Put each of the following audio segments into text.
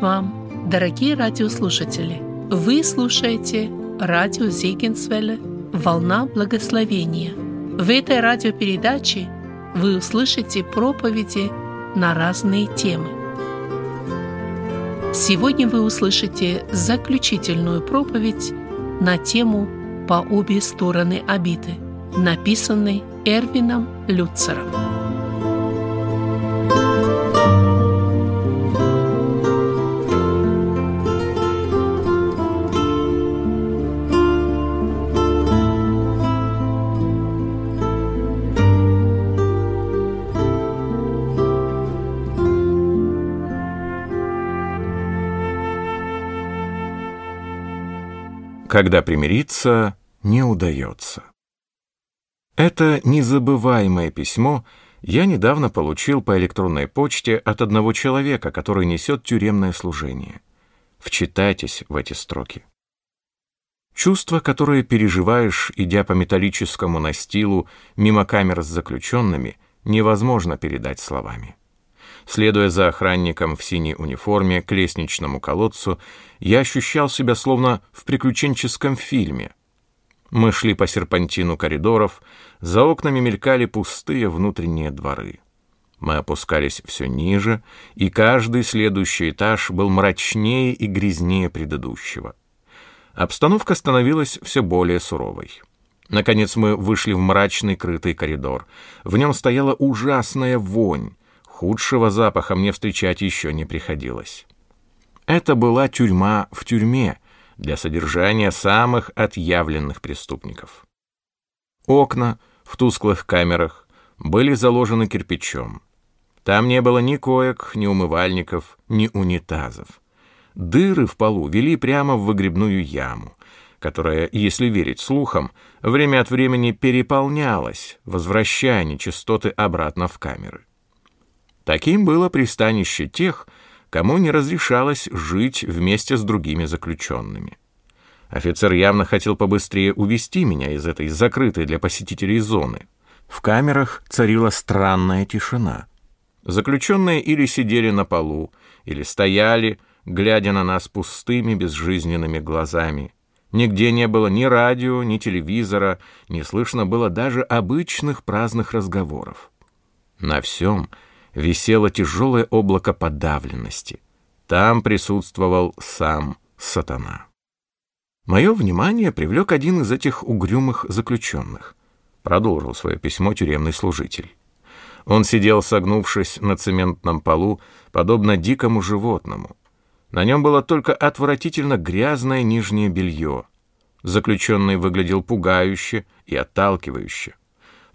вам, дорогие радиослушатели! Вы слушаете радио Зегенсвелле «Волна благословения». В этой радиопередаче вы услышите проповеди на разные темы. Сегодня вы услышите заключительную проповедь на тему «По обе стороны обиды», написанной Эрвином Люцером. Когда примириться не удается. Это незабываемое письмо я недавно получил по электронной почте от одного человека, который несет тюремное служение. Вчитайтесь в эти строки. Чувство, которое переживаешь, идя по металлическому настилу мимо камер с заключенными, невозможно передать словами. Следуя за охранником в синей униформе к лестничному колодцу, я ощущал себя словно в приключенческом фильме. Мы шли по серпантину коридоров, за окнами мелькали пустые внутренние дворы. Мы опускались все ниже, и каждый следующий этаж был мрачнее и грязнее предыдущего. Обстановка становилась все более суровой. Наконец мы вышли в мрачный крытый коридор. В нем стояла ужасная вонь. Худшего запаха мне встречать еще не приходилось. Это была тюрьма в тюрьме для содержания самых отъявленных преступников. Окна в тусклых камерах были заложены кирпичом. Там не было ни коек, ни умывальников, ни унитазов. Дыры в полу вели прямо в выгребную яму, которая, если верить слухам, время от времени переполнялась, возвращая нечистоты обратно в камеры. Таким было пристанище тех, кому не разрешалось жить вместе с другими заключенными. Офицер явно хотел побыстрее увести меня из этой закрытой для посетителей зоны. В камерах царила странная тишина. Заключенные или сидели на полу, или стояли, глядя на нас пустыми, безжизненными глазами. Нигде не было ни радио, ни телевизора, не слышно было даже обычных праздных разговоров. На всем — висело тяжелое облако подавленности. Там присутствовал сам сатана. Мое внимание привлек один из этих угрюмых заключенных. Продолжил свое письмо тюремный служитель. Он сидел, согнувшись на цементном полу, подобно дикому животному. На нем было только отвратительно грязное нижнее белье. Заключенный выглядел пугающе и отталкивающе.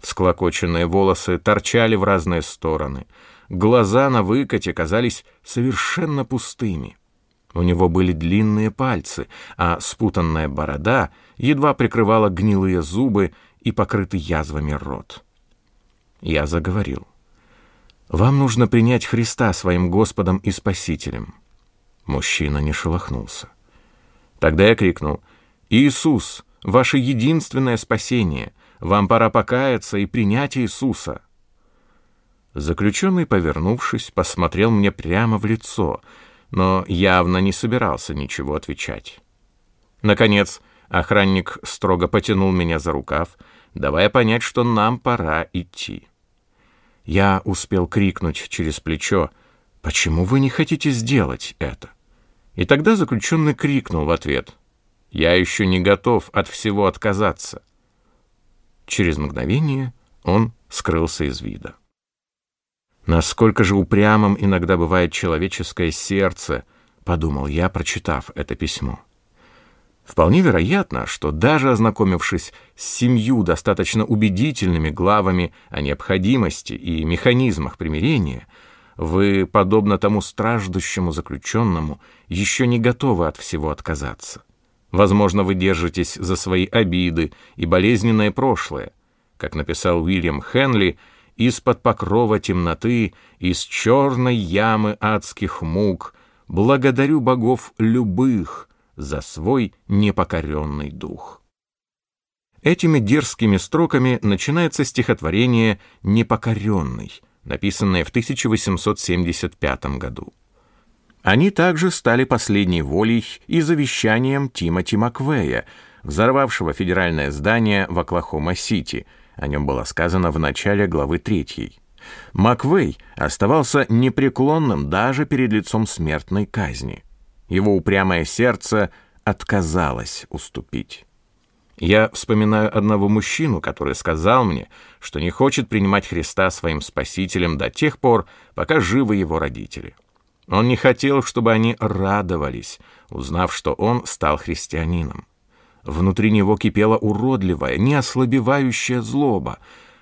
Всклокоченные волосы торчали в разные стороны. Глаза на выкате казались совершенно пустыми. У него были длинные пальцы, а спутанная борода едва прикрывала гнилые зубы и покрытый язвами рот. Я заговорил. «Вам нужно принять Христа своим Господом и Спасителем». Мужчина не шелохнулся. Тогда я крикнул, «Иисус, ваше единственное спасение! Вам пора покаяться и принять Иисуса». Заключенный, повернувшись, посмотрел мне прямо в лицо, но явно не собирался ничего отвечать. Наконец, охранник строго потянул меня за рукав, давая понять, что нам пора идти. Я успел крикнуть через плечо, «Почему вы не хотите сделать это?» И тогда заключенный крикнул в ответ, «Я еще не готов от всего отказаться». Через мгновение он скрылся из вида. Насколько же упрямым иногда бывает человеческое сердце, подумал я, прочитав это письмо. Вполне вероятно, что даже ознакомившись с семью достаточно убедительными главами о необходимости и механизмах примирения, вы, подобно тому страждущему заключенному, еще не готовы от всего отказаться. Возможно, вы держитесь за свои обиды и болезненное прошлое. Как написал Уильям Хенли, из-под покрова темноты, из черной ямы адских мук, благодарю богов любых за свой непокоренный дух. Этими дерзкими строками начинается стихотворение «Непокоренный», написанное в 1875 году. Они также стали последней волей и завещанием Тимоти Маквея, взорвавшего федеральное здание в Оклахома-Сити. О нем было сказано в начале главы 3. Маквей оставался непреклонным даже перед лицом смертной казни. Его упрямое сердце отказалось уступить. Я вспоминаю одного мужчину, который сказал мне, что не хочет принимать Христа своим спасителем до тех пор, пока живы его родители. Он не хотел, чтобы они радовались, узнав, что он стал христианином. Внутри него кипела уродливая, неослабевающая злоба.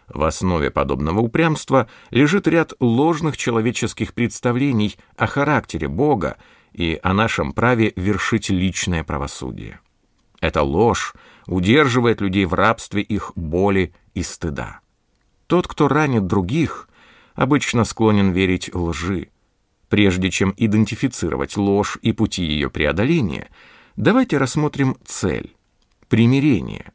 В основе подобного упрямства лежит ряд ложных человеческих представлений о характере Бога и о нашем праве вершить личное правосудие. Эта ложь удерживает людей в рабстве их боли и стыда. Тот, кто ранит других, обычно склонен верить лжи, Прежде чем идентифицировать ложь и пути ее преодоления, давайте рассмотрим цель — примирение.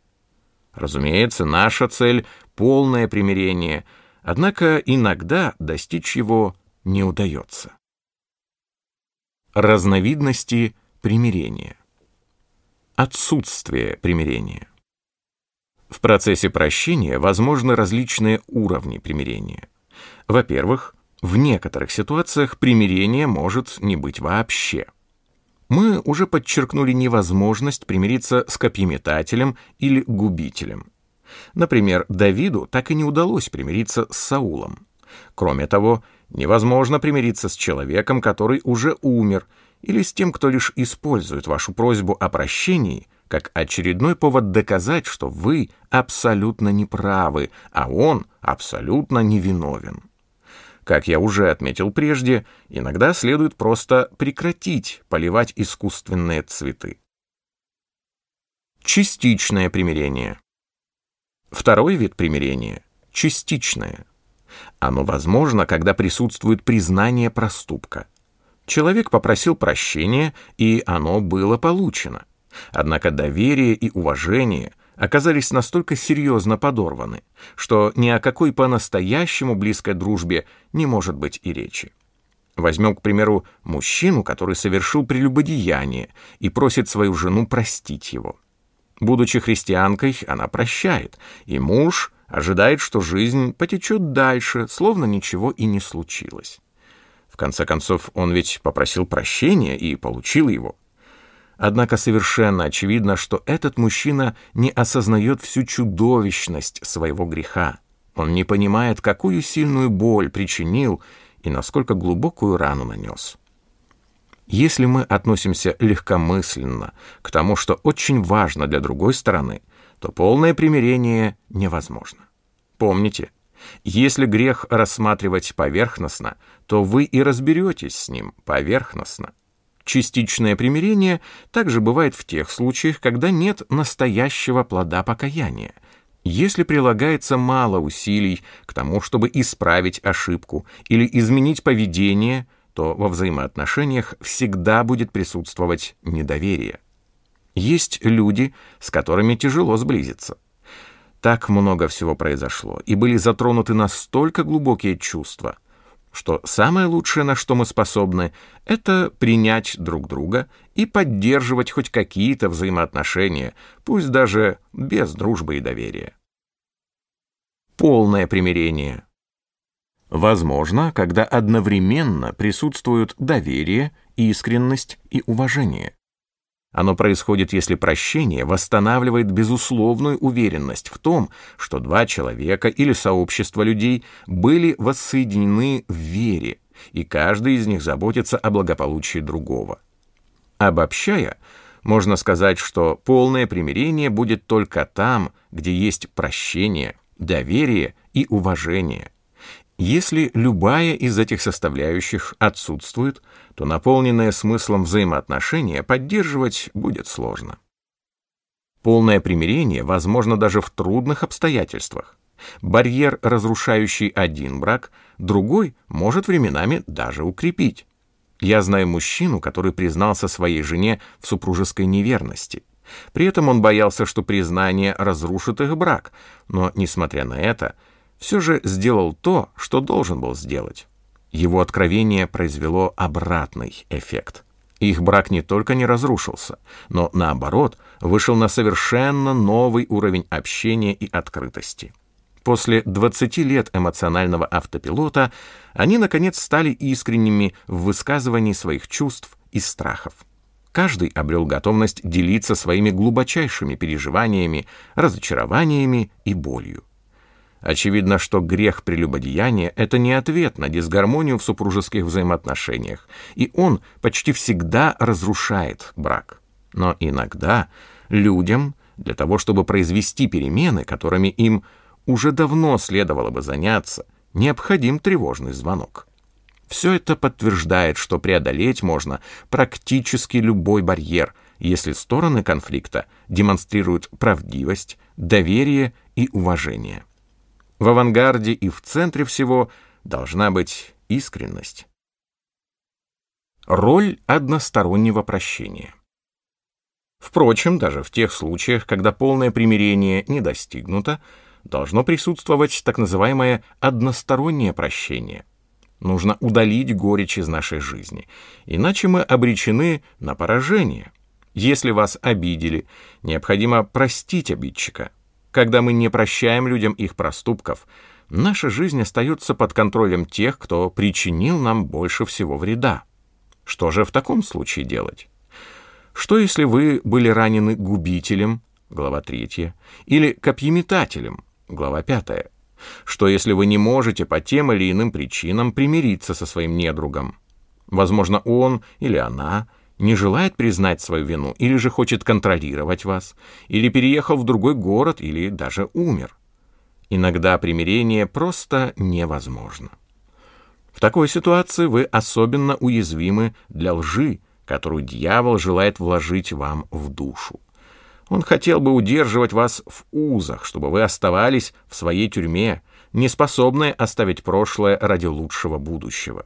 Разумеется, наша цель — полное примирение, однако иногда достичь его не удается. Разновидности примирения. Отсутствие примирения. В процессе прощения возможны различные уровни примирения. Во-первых, в некоторых ситуациях примирение может не быть вообще. Мы уже подчеркнули невозможность примириться с копьеметателем или губителем. Например, Давиду так и не удалось примириться с Саулом. Кроме того, невозможно примириться с человеком, который уже умер, или с тем, кто лишь использует вашу просьбу о прощении как очередной повод доказать, что вы абсолютно неправы, а он абсолютно невиновен. Как я уже отметил прежде, иногда следует просто прекратить поливать искусственные цветы. Частичное примирение. Второй вид примирения — частичное. Оно возможно, когда присутствует признание проступка. Человек попросил прощения, и оно было получено. Однако доверие и уважение — оказались настолько серьезно подорваны, что ни о какой по-настоящему близкой дружбе не может быть и речи. Возьмем, к примеру, мужчину, который совершил прелюбодеяние и просит свою жену простить его. Будучи христианкой, она прощает, и муж ожидает, что жизнь потечет дальше, словно ничего и не случилось. В конце концов, он ведь попросил прощения и получил его. Однако совершенно очевидно, что этот мужчина не осознает всю чудовищность своего греха. Он не понимает, какую сильную боль причинил и насколько глубокую рану нанес. Если мы относимся легкомысленно к тому, что очень важно для другой стороны, то полное примирение невозможно. Помните, если грех рассматривать поверхностно, то вы и разберетесь с ним поверхностно. Частичное примирение также бывает в тех случаях, когда нет настоящего плода покаяния. Если прилагается мало усилий к тому, чтобы исправить ошибку или изменить поведение, то во взаимоотношениях всегда будет присутствовать недоверие. Есть люди, с которыми тяжело сблизиться. Так много всего произошло, и были затронуты настолько глубокие чувства – что самое лучшее, на что мы способны, это принять друг друга и поддерживать хоть какие-то взаимоотношения, пусть даже без дружбы и доверия. Полное примирение. Возможно, когда одновременно присутствуют доверие, искренность и уважение. Оно происходит, если прощение восстанавливает безусловную уверенность в том, что два человека или сообщество людей были воссоединены в вере, и каждый из них заботится о благополучии другого. Обобщая, можно сказать, что полное примирение будет только там, где есть прощение, доверие и уважение – если любая из этих составляющих отсутствует, то наполненное смыслом взаимоотношения поддерживать будет сложно. Полное примирение возможно даже в трудных обстоятельствах. Барьер, разрушающий один брак, другой может временами даже укрепить. Я знаю мужчину, который признался своей жене в супружеской неверности. При этом он боялся, что признание разрушит их брак, но, несмотря на это, все же сделал то, что должен был сделать. Его откровение произвело обратный эффект. Их брак не только не разрушился, но, наоборот, вышел на совершенно новый уровень общения и открытости. После 20 лет эмоционального автопилота они, наконец, стали искренними в высказывании своих чувств и страхов. Каждый обрел готовность делиться своими глубочайшими переживаниями, разочарованиями и болью. Очевидно, что грех прелюбодеяния — это не ответ на дисгармонию в супружеских взаимоотношениях, и он почти всегда разрушает брак. Но иногда людям, для того чтобы произвести перемены, которыми им уже давно следовало бы заняться, необходим тревожный звонок. Все это подтверждает, что преодолеть можно практически любой барьер, если стороны конфликта демонстрируют правдивость, доверие и уважение. В авангарде и в центре всего должна быть искренность. Роль одностороннего прощения. Впрочем, даже в тех случаях, когда полное примирение не достигнуто, должно присутствовать так называемое одностороннее прощение. Нужно удалить горечь из нашей жизни, иначе мы обречены на поражение. Если вас обидели, необходимо простить обидчика, когда мы не прощаем людям их проступков, наша жизнь остается под контролем тех, кто причинил нам больше всего вреда. Что же в таком случае делать? Что если вы были ранены губителем, глава 3, или копьеметателем, глава 5? Что если вы не можете по тем или иным причинам примириться со своим недругом? Возможно, он или она не желает признать свою вину, или же хочет контролировать вас, или переехал в другой город, или даже умер. Иногда примирение просто невозможно. В такой ситуации вы особенно уязвимы для лжи, которую дьявол желает вложить вам в душу. Он хотел бы удерживать вас в узах, чтобы вы оставались в своей тюрьме, не способные оставить прошлое ради лучшего будущего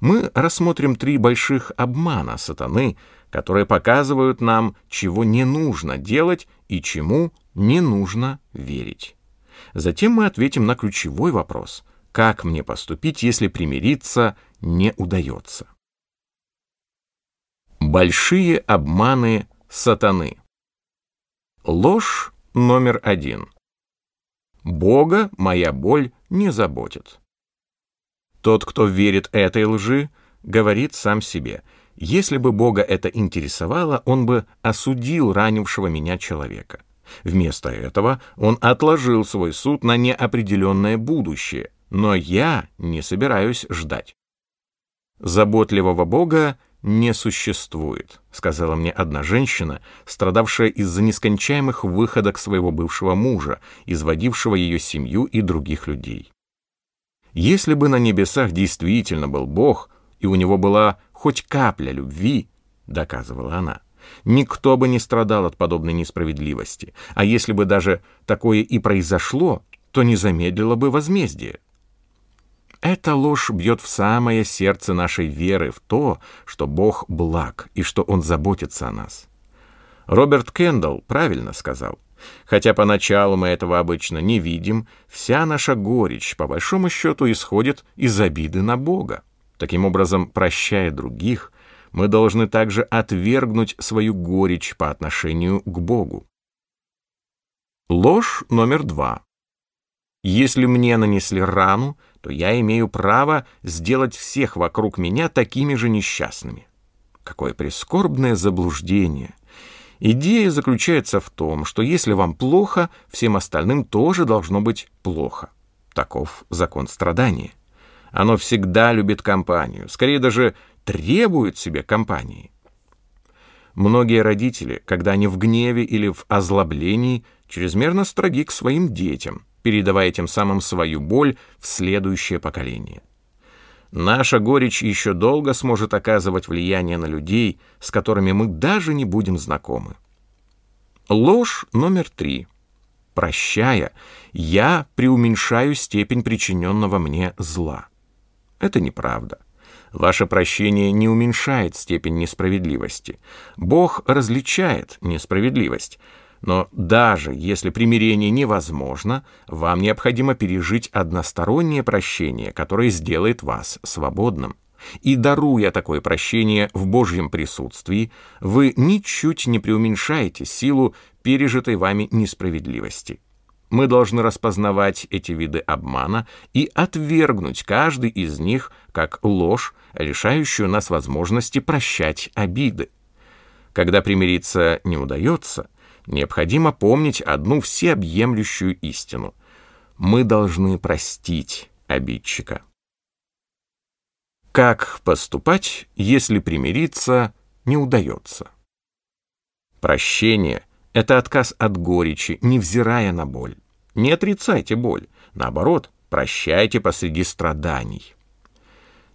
мы рассмотрим три больших обмана сатаны, которые показывают нам, чего не нужно делать и чему не нужно верить. Затем мы ответим на ключевой вопрос – как мне поступить, если примириться не удается? Большие обманы сатаны. Ложь номер один. Бога моя боль не заботит. Тот, кто верит этой лжи, говорит сам себе, если бы Бога это интересовало, он бы осудил ранившего меня человека. Вместо этого он отложил свой суд на неопределенное будущее, но я не собираюсь ждать. Заботливого Бога не существует, сказала мне одна женщина, страдавшая из-за нескончаемых выходок своего бывшего мужа, изводившего ее семью и других людей. Если бы на небесах действительно был Бог, и у него была хоть капля любви, доказывала она, никто бы не страдал от подобной несправедливости, а если бы даже такое и произошло, то не замедлило бы возмездие. Эта ложь бьет в самое сердце нашей веры в то, что Бог благ и что Он заботится о нас. Роберт Кендалл правильно сказал – Хотя поначалу мы этого обычно не видим, вся наша горечь, по большому счету, исходит из обиды на Бога. Таким образом, прощая других, мы должны также отвергнуть свою горечь по отношению к Богу. Ложь номер два. Если мне нанесли рану, то я имею право сделать всех вокруг меня такими же несчастными. Какое прискорбное заблуждение! Идея заключается в том, что если вам плохо, всем остальным тоже должно быть плохо. Таков закон страдания. Оно всегда любит компанию, скорее даже требует себе компании. Многие родители, когда они в гневе или в озлоблении, чрезмерно строги к своим детям, передавая тем самым свою боль в следующее поколение. Наша горечь еще долго сможет оказывать влияние на людей, с которыми мы даже не будем знакомы. Ложь номер три. Прощая, я преуменьшаю степень причиненного мне зла. Это неправда. Ваше прощение не уменьшает степень несправедливости. Бог различает несправедливость. Но даже если примирение невозможно, вам необходимо пережить одностороннее прощение, которое сделает вас свободным. И даруя такое прощение в Божьем присутствии, вы ничуть не преуменьшаете силу пережитой вами несправедливости. Мы должны распознавать эти виды обмана и отвергнуть каждый из них как ложь, лишающую нас возможности прощать обиды. Когда примириться не удается – необходимо помнить одну всеобъемлющую истину. Мы должны простить обидчика. Как поступать, если примириться не удается? Прощение — это отказ от горечи, невзирая на боль. Не отрицайте боль, наоборот, прощайте посреди страданий.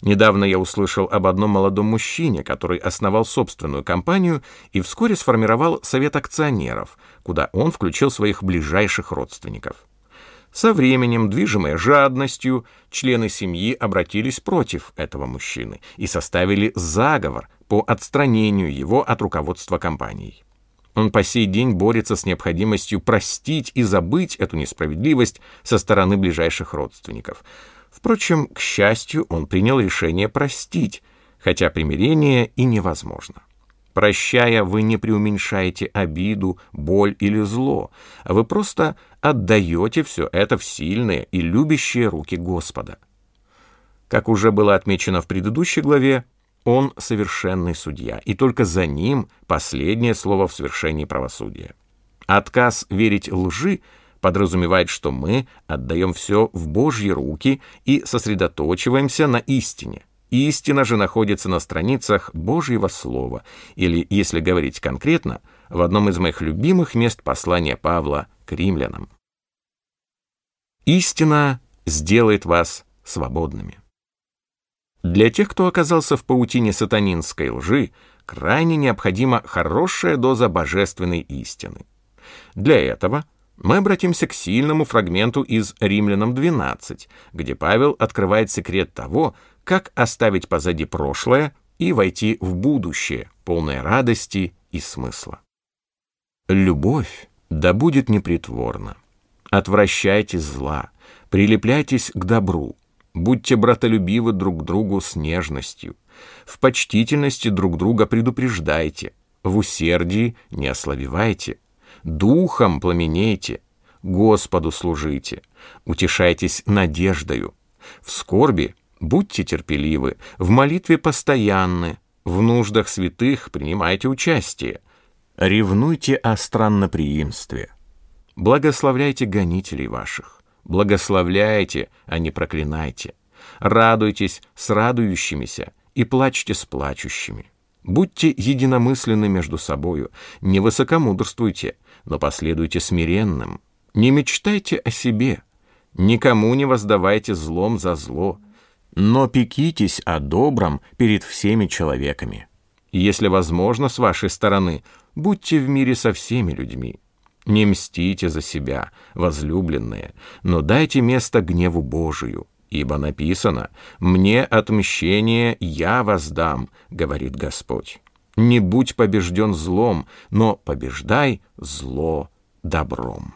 Недавно я услышал об одном молодом мужчине, который основал собственную компанию и вскоре сформировал совет акционеров, куда он включил своих ближайших родственников. Со временем, движимые жадностью, члены семьи обратились против этого мужчины и составили заговор по отстранению его от руководства компанией. Он по сей день борется с необходимостью простить и забыть эту несправедливость со стороны ближайших родственников – Впрочем, к счастью, он принял решение простить, хотя примирение и невозможно. Прощая, вы не преуменьшаете обиду, боль или зло, а вы просто отдаете все это в сильные и любящие руки Господа. Как уже было отмечено в предыдущей главе, он совершенный судья, и только за ним последнее слово в свершении правосудия. Отказ верить лжи — подразумевает, что мы отдаем все в Божьи руки и сосредоточиваемся на истине. Истина же находится на страницах Божьего Слова, или, если говорить конкретно, в одном из моих любимых мест послания Павла к римлянам. Истина сделает вас свободными. Для тех, кто оказался в паутине сатанинской лжи, крайне необходима хорошая доза божественной истины. Для этого мы обратимся к сильному фрагменту из Римлянам 12, где Павел открывает секрет того, как оставить позади прошлое и войти в будущее, полное радости и смысла. Любовь да будет непритворна. Отвращайте зла, прилепляйтесь к добру, будьте братолюбивы друг другу с нежностью, в почтительности друг друга предупреждайте, в усердии не ослабевайте, Духом пламенейте, Господу служите, утешайтесь надеждою. В скорби будьте терпеливы, в молитве постоянны, в нуждах святых принимайте участие. Ревнуйте о странноприимстве. Благословляйте гонителей ваших. Благословляйте, а не проклинайте. Радуйтесь с радующимися и плачьте с плачущими. Будьте единомысленны между собою, не высокомудрствуйте, но последуйте смиренным. Не мечтайте о себе, никому не воздавайте злом за зло, но пекитесь о добром перед всеми человеками. Если возможно с вашей стороны, будьте в мире со всеми людьми. Не мстите за себя, возлюбленные, но дайте место гневу Божию, ибо написано «Мне отмщение я воздам», — говорит Господь. Не будь побежден злом, но побеждай зло добром.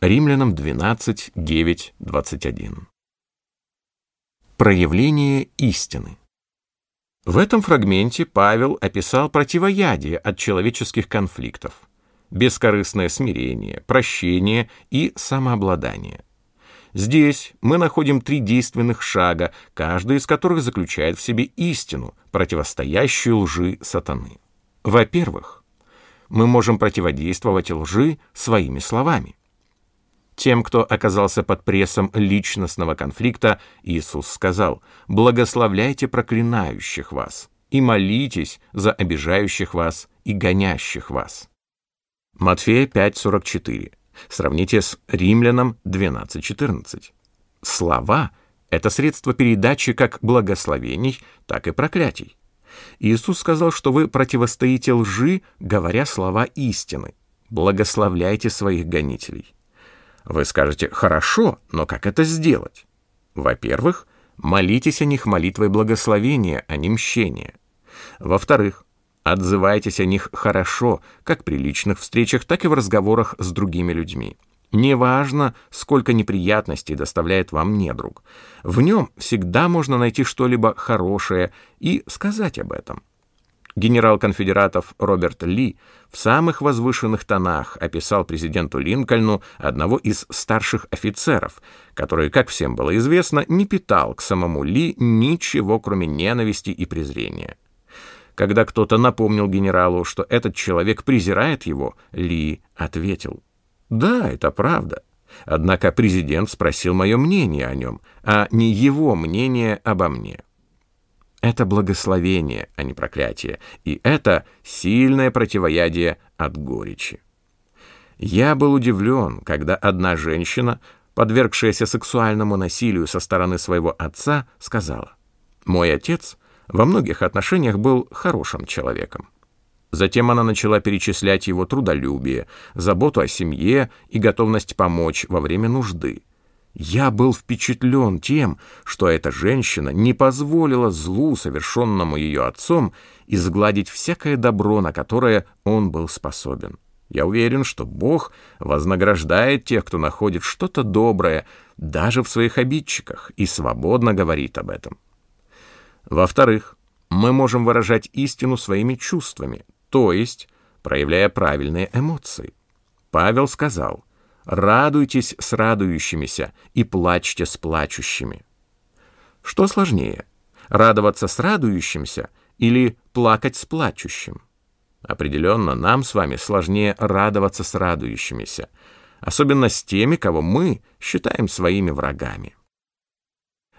Римлянам 12, 9, 21. Проявление истины. В этом фрагменте Павел описал противоядие от человеческих конфликтов, бескорыстное смирение, прощение и самообладание. Здесь мы находим три действенных шага, каждый из которых заключает в себе истину, противостоящую лжи сатаны. Во-первых, мы можем противодействовать лжи своими словами. Тем, кто оказался под прессом личностного конфликта, Иисус сказал, «Благословляйте проклинающих вас и молитесь за обижающих вас и гонящих вас». Матфея 5:44. Сравните с Римлянам 12.14. Слова — это средство передачи как благословений, так и проклятий. Иисус сказал, что вы противостоите лжи, говоря слова истины. Благословляйте своих гонителей. Вы скажете «хорошо, но как это сделать?» Во-первых, молитесь о них молитвой благословения, а не мщения. Во-вторых, Отзывайтесь о них хорошо, как при личных встречах, так и в разговорах с другими людьми. Неважно, сколько неприятностей доставляет вам недруг. В нем всегда можно найти что-либо хорошее и сказать об этом. Генерал конфедератов Роберт Ли в самых возвышенных тонах описал президенту Линкольну одного из старших офицеров, который, как всем было известно, не питал к самому Ли ничего, кроме ненависти и презрения. Когда кто-то напомнил генералу, что этот человек презирает его, Ли ответил — да, это правда. Однако президент спросил мое мнение о нем, а не его мнение обо мне. Это благословение, а не проклятие, и это сильное противоядие от горечи. Я был удивлен, когда одна женщина, подвергшаяся сексуальному насилию со стороны своего отца, сказала, «Мой отец во многих отношениях был хорошим человеком». Затем она начала перечислять его трудолюбие, заботу о семье и готовность помочь во время нужды. Я был впечатлен тем, что эта женщина не позволила злу, совершенному ее отцом, изгладить всякое добро, на которое он был способен. Я уверен, что Бог вознаграждает тех, кто находит что-то доброе даже в своих обидчиках и свободно говорит об этом. Во-вторых, мы можем выражать истину своими чувствами, то есть проявляя правильные эмоции. Павел сказал, «Радуйтесь с радующимися и плачьте с плачущими». Что сложнее, радоваться с радующимся или плакать с плачущим? Определенно, нам с вами сложнее радоваться с радующимися, особенно с теми, кого мы считаем своими врагами.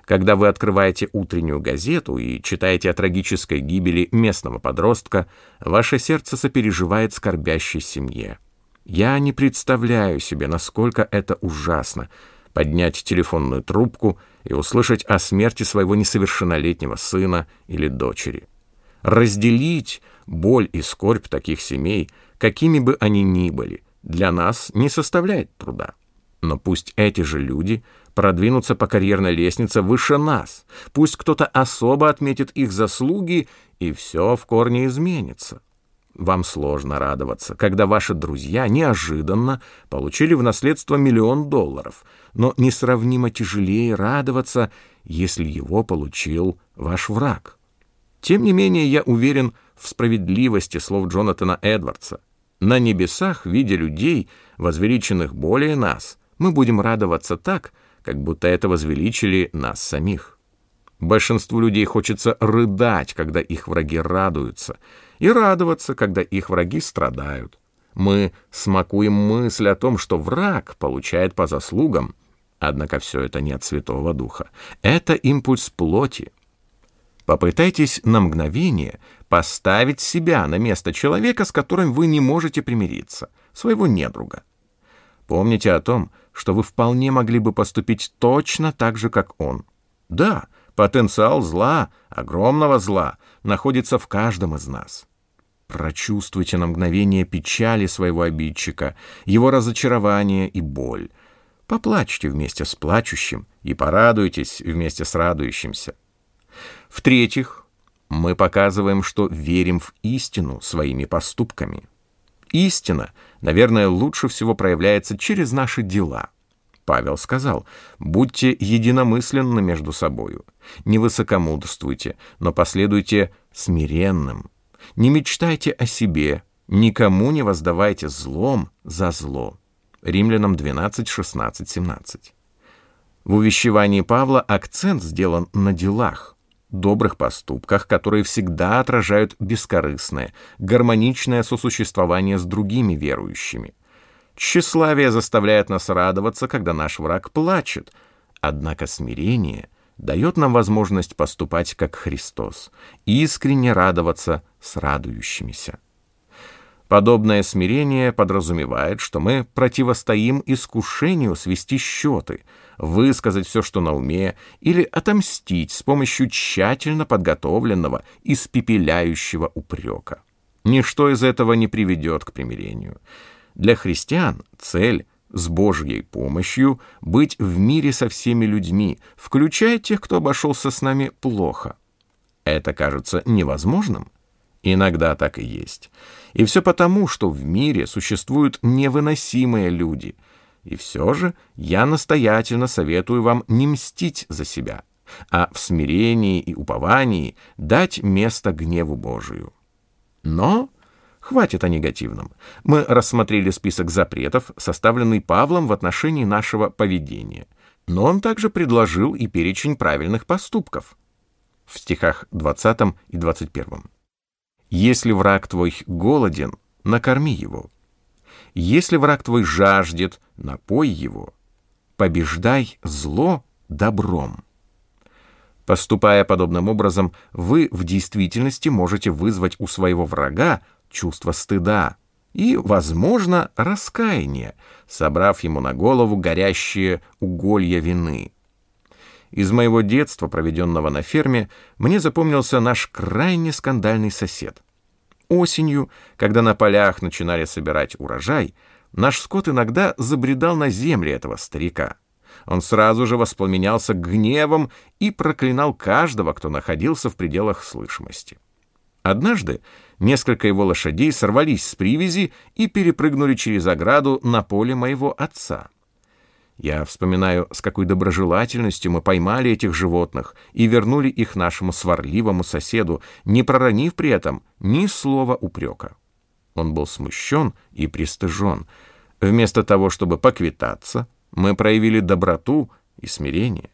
Когда вы открываете утреннюю газету и читаете о трагической гибели местного подростка, ваше сердце сопереживает скорбящей семье. Я не представляю себе, насколько это ужасно — поднять телефонную трубку и услышать о смерти своего несовершеннолетнего сына или дочери. Разделить боль и скорбь таких семей, какими бы они ни были, для нас не составляет труда. Но пусть эти же люди продвинутся по карьерной лестнице выше нас. Пусть кто-то особо отметит их заслуги, и все в корне изменится. Вам сложно радоваться, когда ваши друзья неожиданно получили в наследство миллион долларов, но несравнимо тяжелее радоваться, если его получил ваш враг. Тем не менее, я уверен в справедливости слов Джонатана Эдвардса. На небесах, видя людей, возвеличенных более нас, мы будем радоваться так, как будто это возвеличили нас самих. Большинству людей хочется рыдать, когда их враги радуются, и радоваться, когда их враги страдают. Мы смакуем мысль о том, что враг получает по заслугам, однако все это не от Святого Духа. Это импульс плоти. Попытайтесь на мгновение поставить себя на место человека, с которым вы не можете примириться, своего недруга. Помните о том, что вы вполне могли бы поступить точно так же, как он. Да, потенциал зла, огромного зла, находится в каждом из нас. Прочувствуйте на мгновение печали своего обидчика, его разочарование и боль. Поплачьте вместе с плачущим и порадуйтесь вместе с радующимся. В-третьих, мы показываем, что верим в истину своими поступками. Истина, наверное, лучше всего проявляется через наши дела. Павел сказал, «Будьте единомысленны между собою, не высокомудрствуйте, но последуйте смиренным. Не мечтайте о себе, никому не воздавайте злом за зло». Римлянам 12, 16, 17. В увещевании Павла акцент сделан на делах – добрых поступках, которые всегда отражают бескорыстное, гармоничное сосуществование с другими верующими. Тщеславие заставляет нас радоваться, когда наш враг плачет, однако смирение дает нам возможность поступать как Христос, искренне радоваться с радующимися. Подобное смирение подразумевает, что мы противостоим искушению свести счеты, высказать все, что на уме, или отомстить с помощью тщательно подготовленного, испепеляющего упрека. Ничто из этого не приведет к примирению. Для христиан цель с Божьей помощью быть в мире со всеми людьми, включая тех, кто обошелся с нами плохо. Это кажется невозможным? Иногда так и есть. И все потому, что в мире существуют невыносимые люди. И все же я настоятельно советую вам не мстить за себя, а в смирении и уповании дать место гневу Божию. Но хватит о негативном. Мы рассмотрели список запретов, составленный Павлом в отношении нашего поведения. Но он также предложил и перечень правильных поступков в стихах 20 и 21. «Если враг твой голоден, накорми его. Если враг твой жаждет, напой его. Побеждай зло добром». Поступая подобным образом, вы в действительности можете вызвать у своего врага чувство стыда и, возможно, раскаяние, собрав ему на голову горящие уголья вины. Из моего детства, проведенного на ферме, мне запомнился наш крайне скандальный сосед. Осенью, когда на полях начинали собирать урожай, наш скот иногда забредал на земли этого старика. Он сразу же воспламенялся гневом и проклинал каждого, кто находился в пределах слышимости. Однажды несколько его лошадей сорвались с привязи и перепрыгнули через ограду на поле моего отца. Я вспоминаю, с какой доброжелательностью мы поймали этих животных и вернули их нашему сварливому соседу, не проронив при этом ни слова упрека. Он был смущен и пристыжен. Вместо того, чтобы поквитаться, мы проявили доброту и смирение.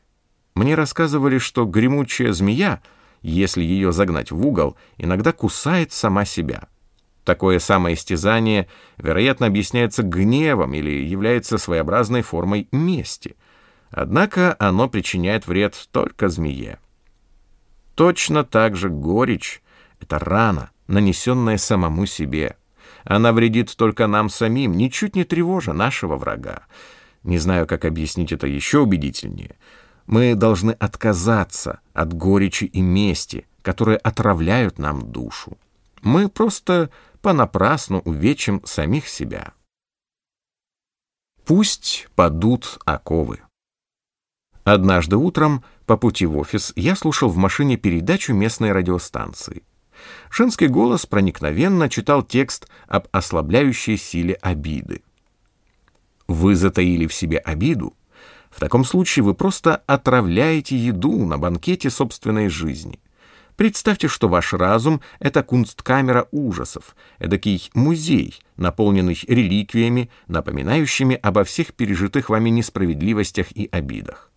Мне рассказывали, что гремучая змея, если ее загнать в угол, иногда кусает сама себя. Такое самоистязание, вероятно, объясняется гневом или является своеобразной формой мести. Однако оно причиняет вред только змее. Точно так же горечь — это рана, нанесенная самому себе. Она вредит только нам самим, ничуть не тревожа нашего врага. Не знаю, как объяснить это еще убедительнее. Мы должны отказаться от горечи и мести, которые отравляют нам душу. Мы просто понапрасну увечим самих себя. Пусть падут оковы. Однажды утром по пути в офис я слушал в машине передачу местной радиостанции. Женский голос проникновенно читал текст об ослабляющей силе обиды. Вы затаили в себе обиду? В таком случае вы просто отравляете еду на банкете собственной жизни. Представьте, что ваш разум — это кунсткамера ужасов, эдакий музей, наполненный реликвиями, напоминающими обо всех пережитых вами несправедливостях и обидах.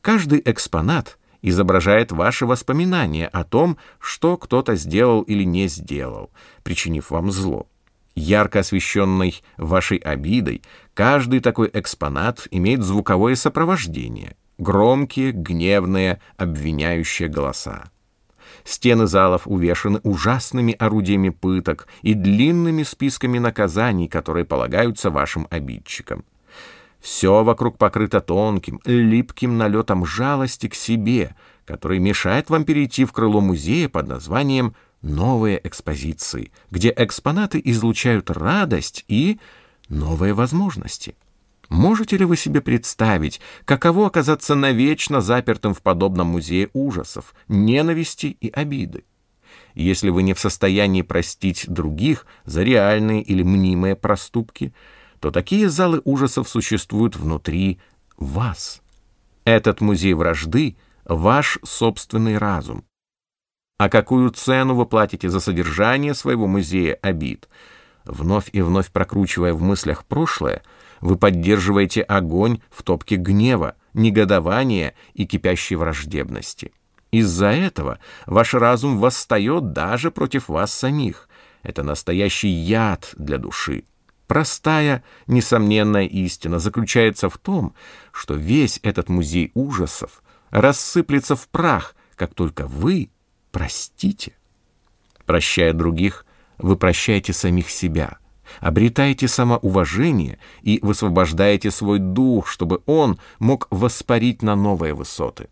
Каждый экспонат изображает ваши воспоминания о том, что кто-то сделал или не сделал, причинив вам зло ярко освещенной вашей обидой, каждый такой экспонат имеет звуковое сопровождение, громкие, гневные, обвиняющие голоса. Стены залов увешаны ужасными орудиями пыток и длинными списками наказаний, которые полагаются вашим обидчикам. Все вокруг покрыто тонким, липким налетом жалости к себе, который мешает вам перейти в крыло музея под названием новые экспозиции, где экспонаты излучают радость и новые возможности. Можете ли вы себе представить, каково оказаться навечно запертым в подобном музее ужасов, ненависти и обиды? Если вы не в состоянии простить других за реальные или мнимые проступки, то такие залы ужасов существуют внутри вас. Этот музей вражды — ваш собственный разум. А какую цену вы платите за содержание своего музея обид? Вновь и вновь прокручивая в мыслях прошлое, вы поддерживаете огонь в топке гнева, негодования и кипящей враждебности. Из-за этого ваш разум восстает даже против вас самих. Это настоящий яд для души. Простая, несомненная истина заключается в том, что весь этот музей ужасов рассыплется в прах, как только вы простите. Прощая других, вы прощаете самих себя, обретаете самоуважение и высвобождаете свой дух, чтобы он мог воспарить на новые высоты.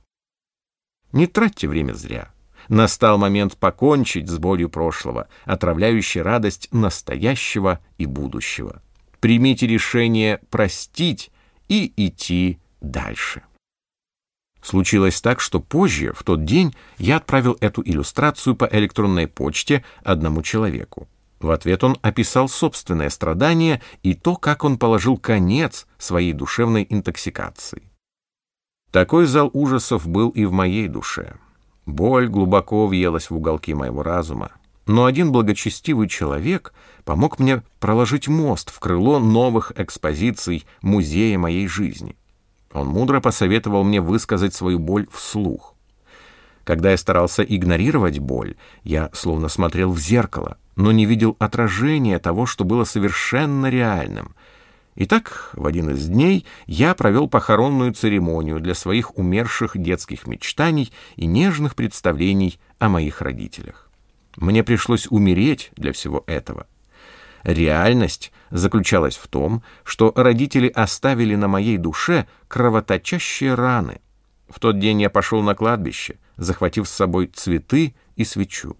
Не тратьте время зря. Настал момент покончить с болью прошлого, отравляющей радость настоящего и будущего. Примите решение простить и идти дальше. Случилось так, что позже, в тот день, я отправил эту иллюстрацию по электронной почте одному человеку. В ответ он описал собственное страдание и то, как он положил конец своей душевной интоксикации. Такой зал ужасов был и в моей душе. Боль глубоко въелась в уголки моего разума. Но один благочестивый человек помог мне проложить мост в крыло новых экспозиций музея моей жизни. Он мудро посоветовал мне высказать свою боль вслух. Когда я старался игнорировать боль, я словно смотрел в зеркало, но не видел отражения того, что было совершенно реальным. Итак, в один из дней я провел похоронную церемонию для своих умерших детских мечтаний и нежных представлений о моих родителях. Мне пришлось умереть для всего этого. Реальность заключалась в том, что родители оставили на моей душе кровоточащие раны. В тот день я пошел на кладбище, захватив с собой цветы и свечу.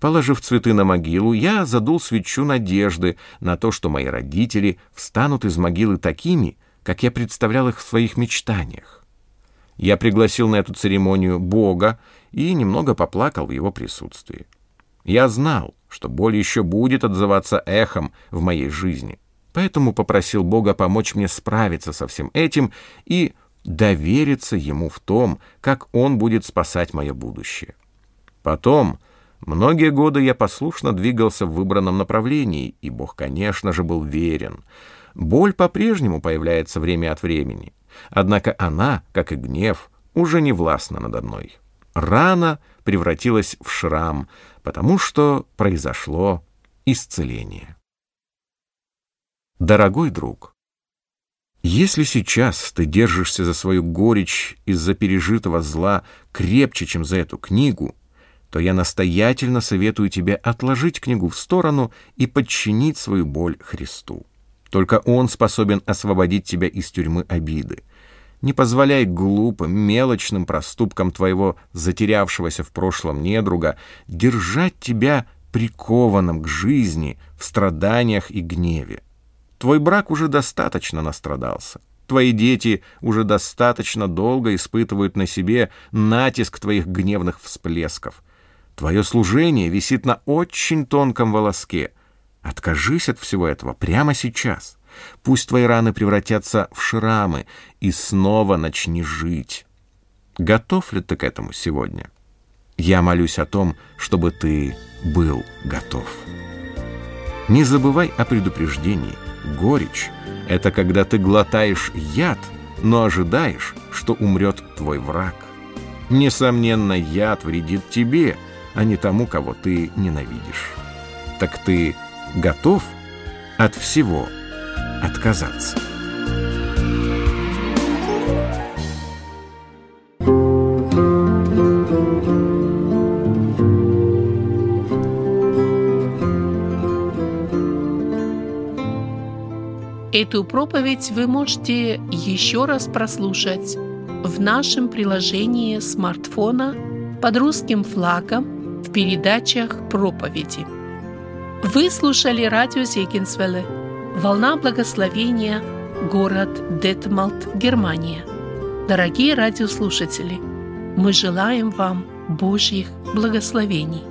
Положив цветы на могилу, я задул свечу надежды на то, что мои родители встанут из могилы такими, как я представлял их в своих мечтаниях. Я пригласил на эту церемонию Бога и немного поплакал в его присутствии. Я знал, что боль еще будет отзываться эхом в моей жизни, поэтому попросил Бога помочь мне справиться со всем этим и довериться Ему в том, как Он будет спасать мое будущее. Потом, многие годы я послушно двигался в выбранном направлении, и Бог, конечно же, был верен. Боль по-прежнему появляется время от времени, однако она, как и гнев, уже не властна надо мной. Рана превратилась в шрам, потому что произошло исцеление. Дорогой друг, если сейчас ты держишься за свою горечь из-за пережитого зла крепче, чем за эту книгу, то я настоятельно советую тебе отложить книгу в сторону и подчинить свою боль Христу. Только Он способен освободить тебя из тюрьмы обиды. Не позволяй глупым, мелочным проступкам твоего затерявшегося в прошлом недруга держать тебя прикованным к жизни в страданиях и гневе. Твой брак уже достаточно настрадался. Твои дети уже достаточно долго испытывают на себе натиск твоих гневных всплесков. Твое служение висит на очень тонком волоске. Откажись от всего этого прямо сейчас. Пусть твои раны превратятся в шрамы, и снова начни жить. Готов ли ты к этому сегодня? Я молюсь о том, чтобы ты был готов. Не забывай о предупреждении. Горечь — это когда ты глотаешь яд, но ожидаешь, что умрет твой враг. Несомненно, яд вредит тебе, а не тому, кого ты ненавидишь. Так ты готов от всего отказаться. Эту проповедь вы можете еще раз прослушать в нашем приложении смартфона под русским флагом в передачах проповеди. Вы слушали радио Зегенсвелле Волна благословения, город Детмалт, Германия. Дорогие радиослушатели, мы желаем вам Божьих благословений.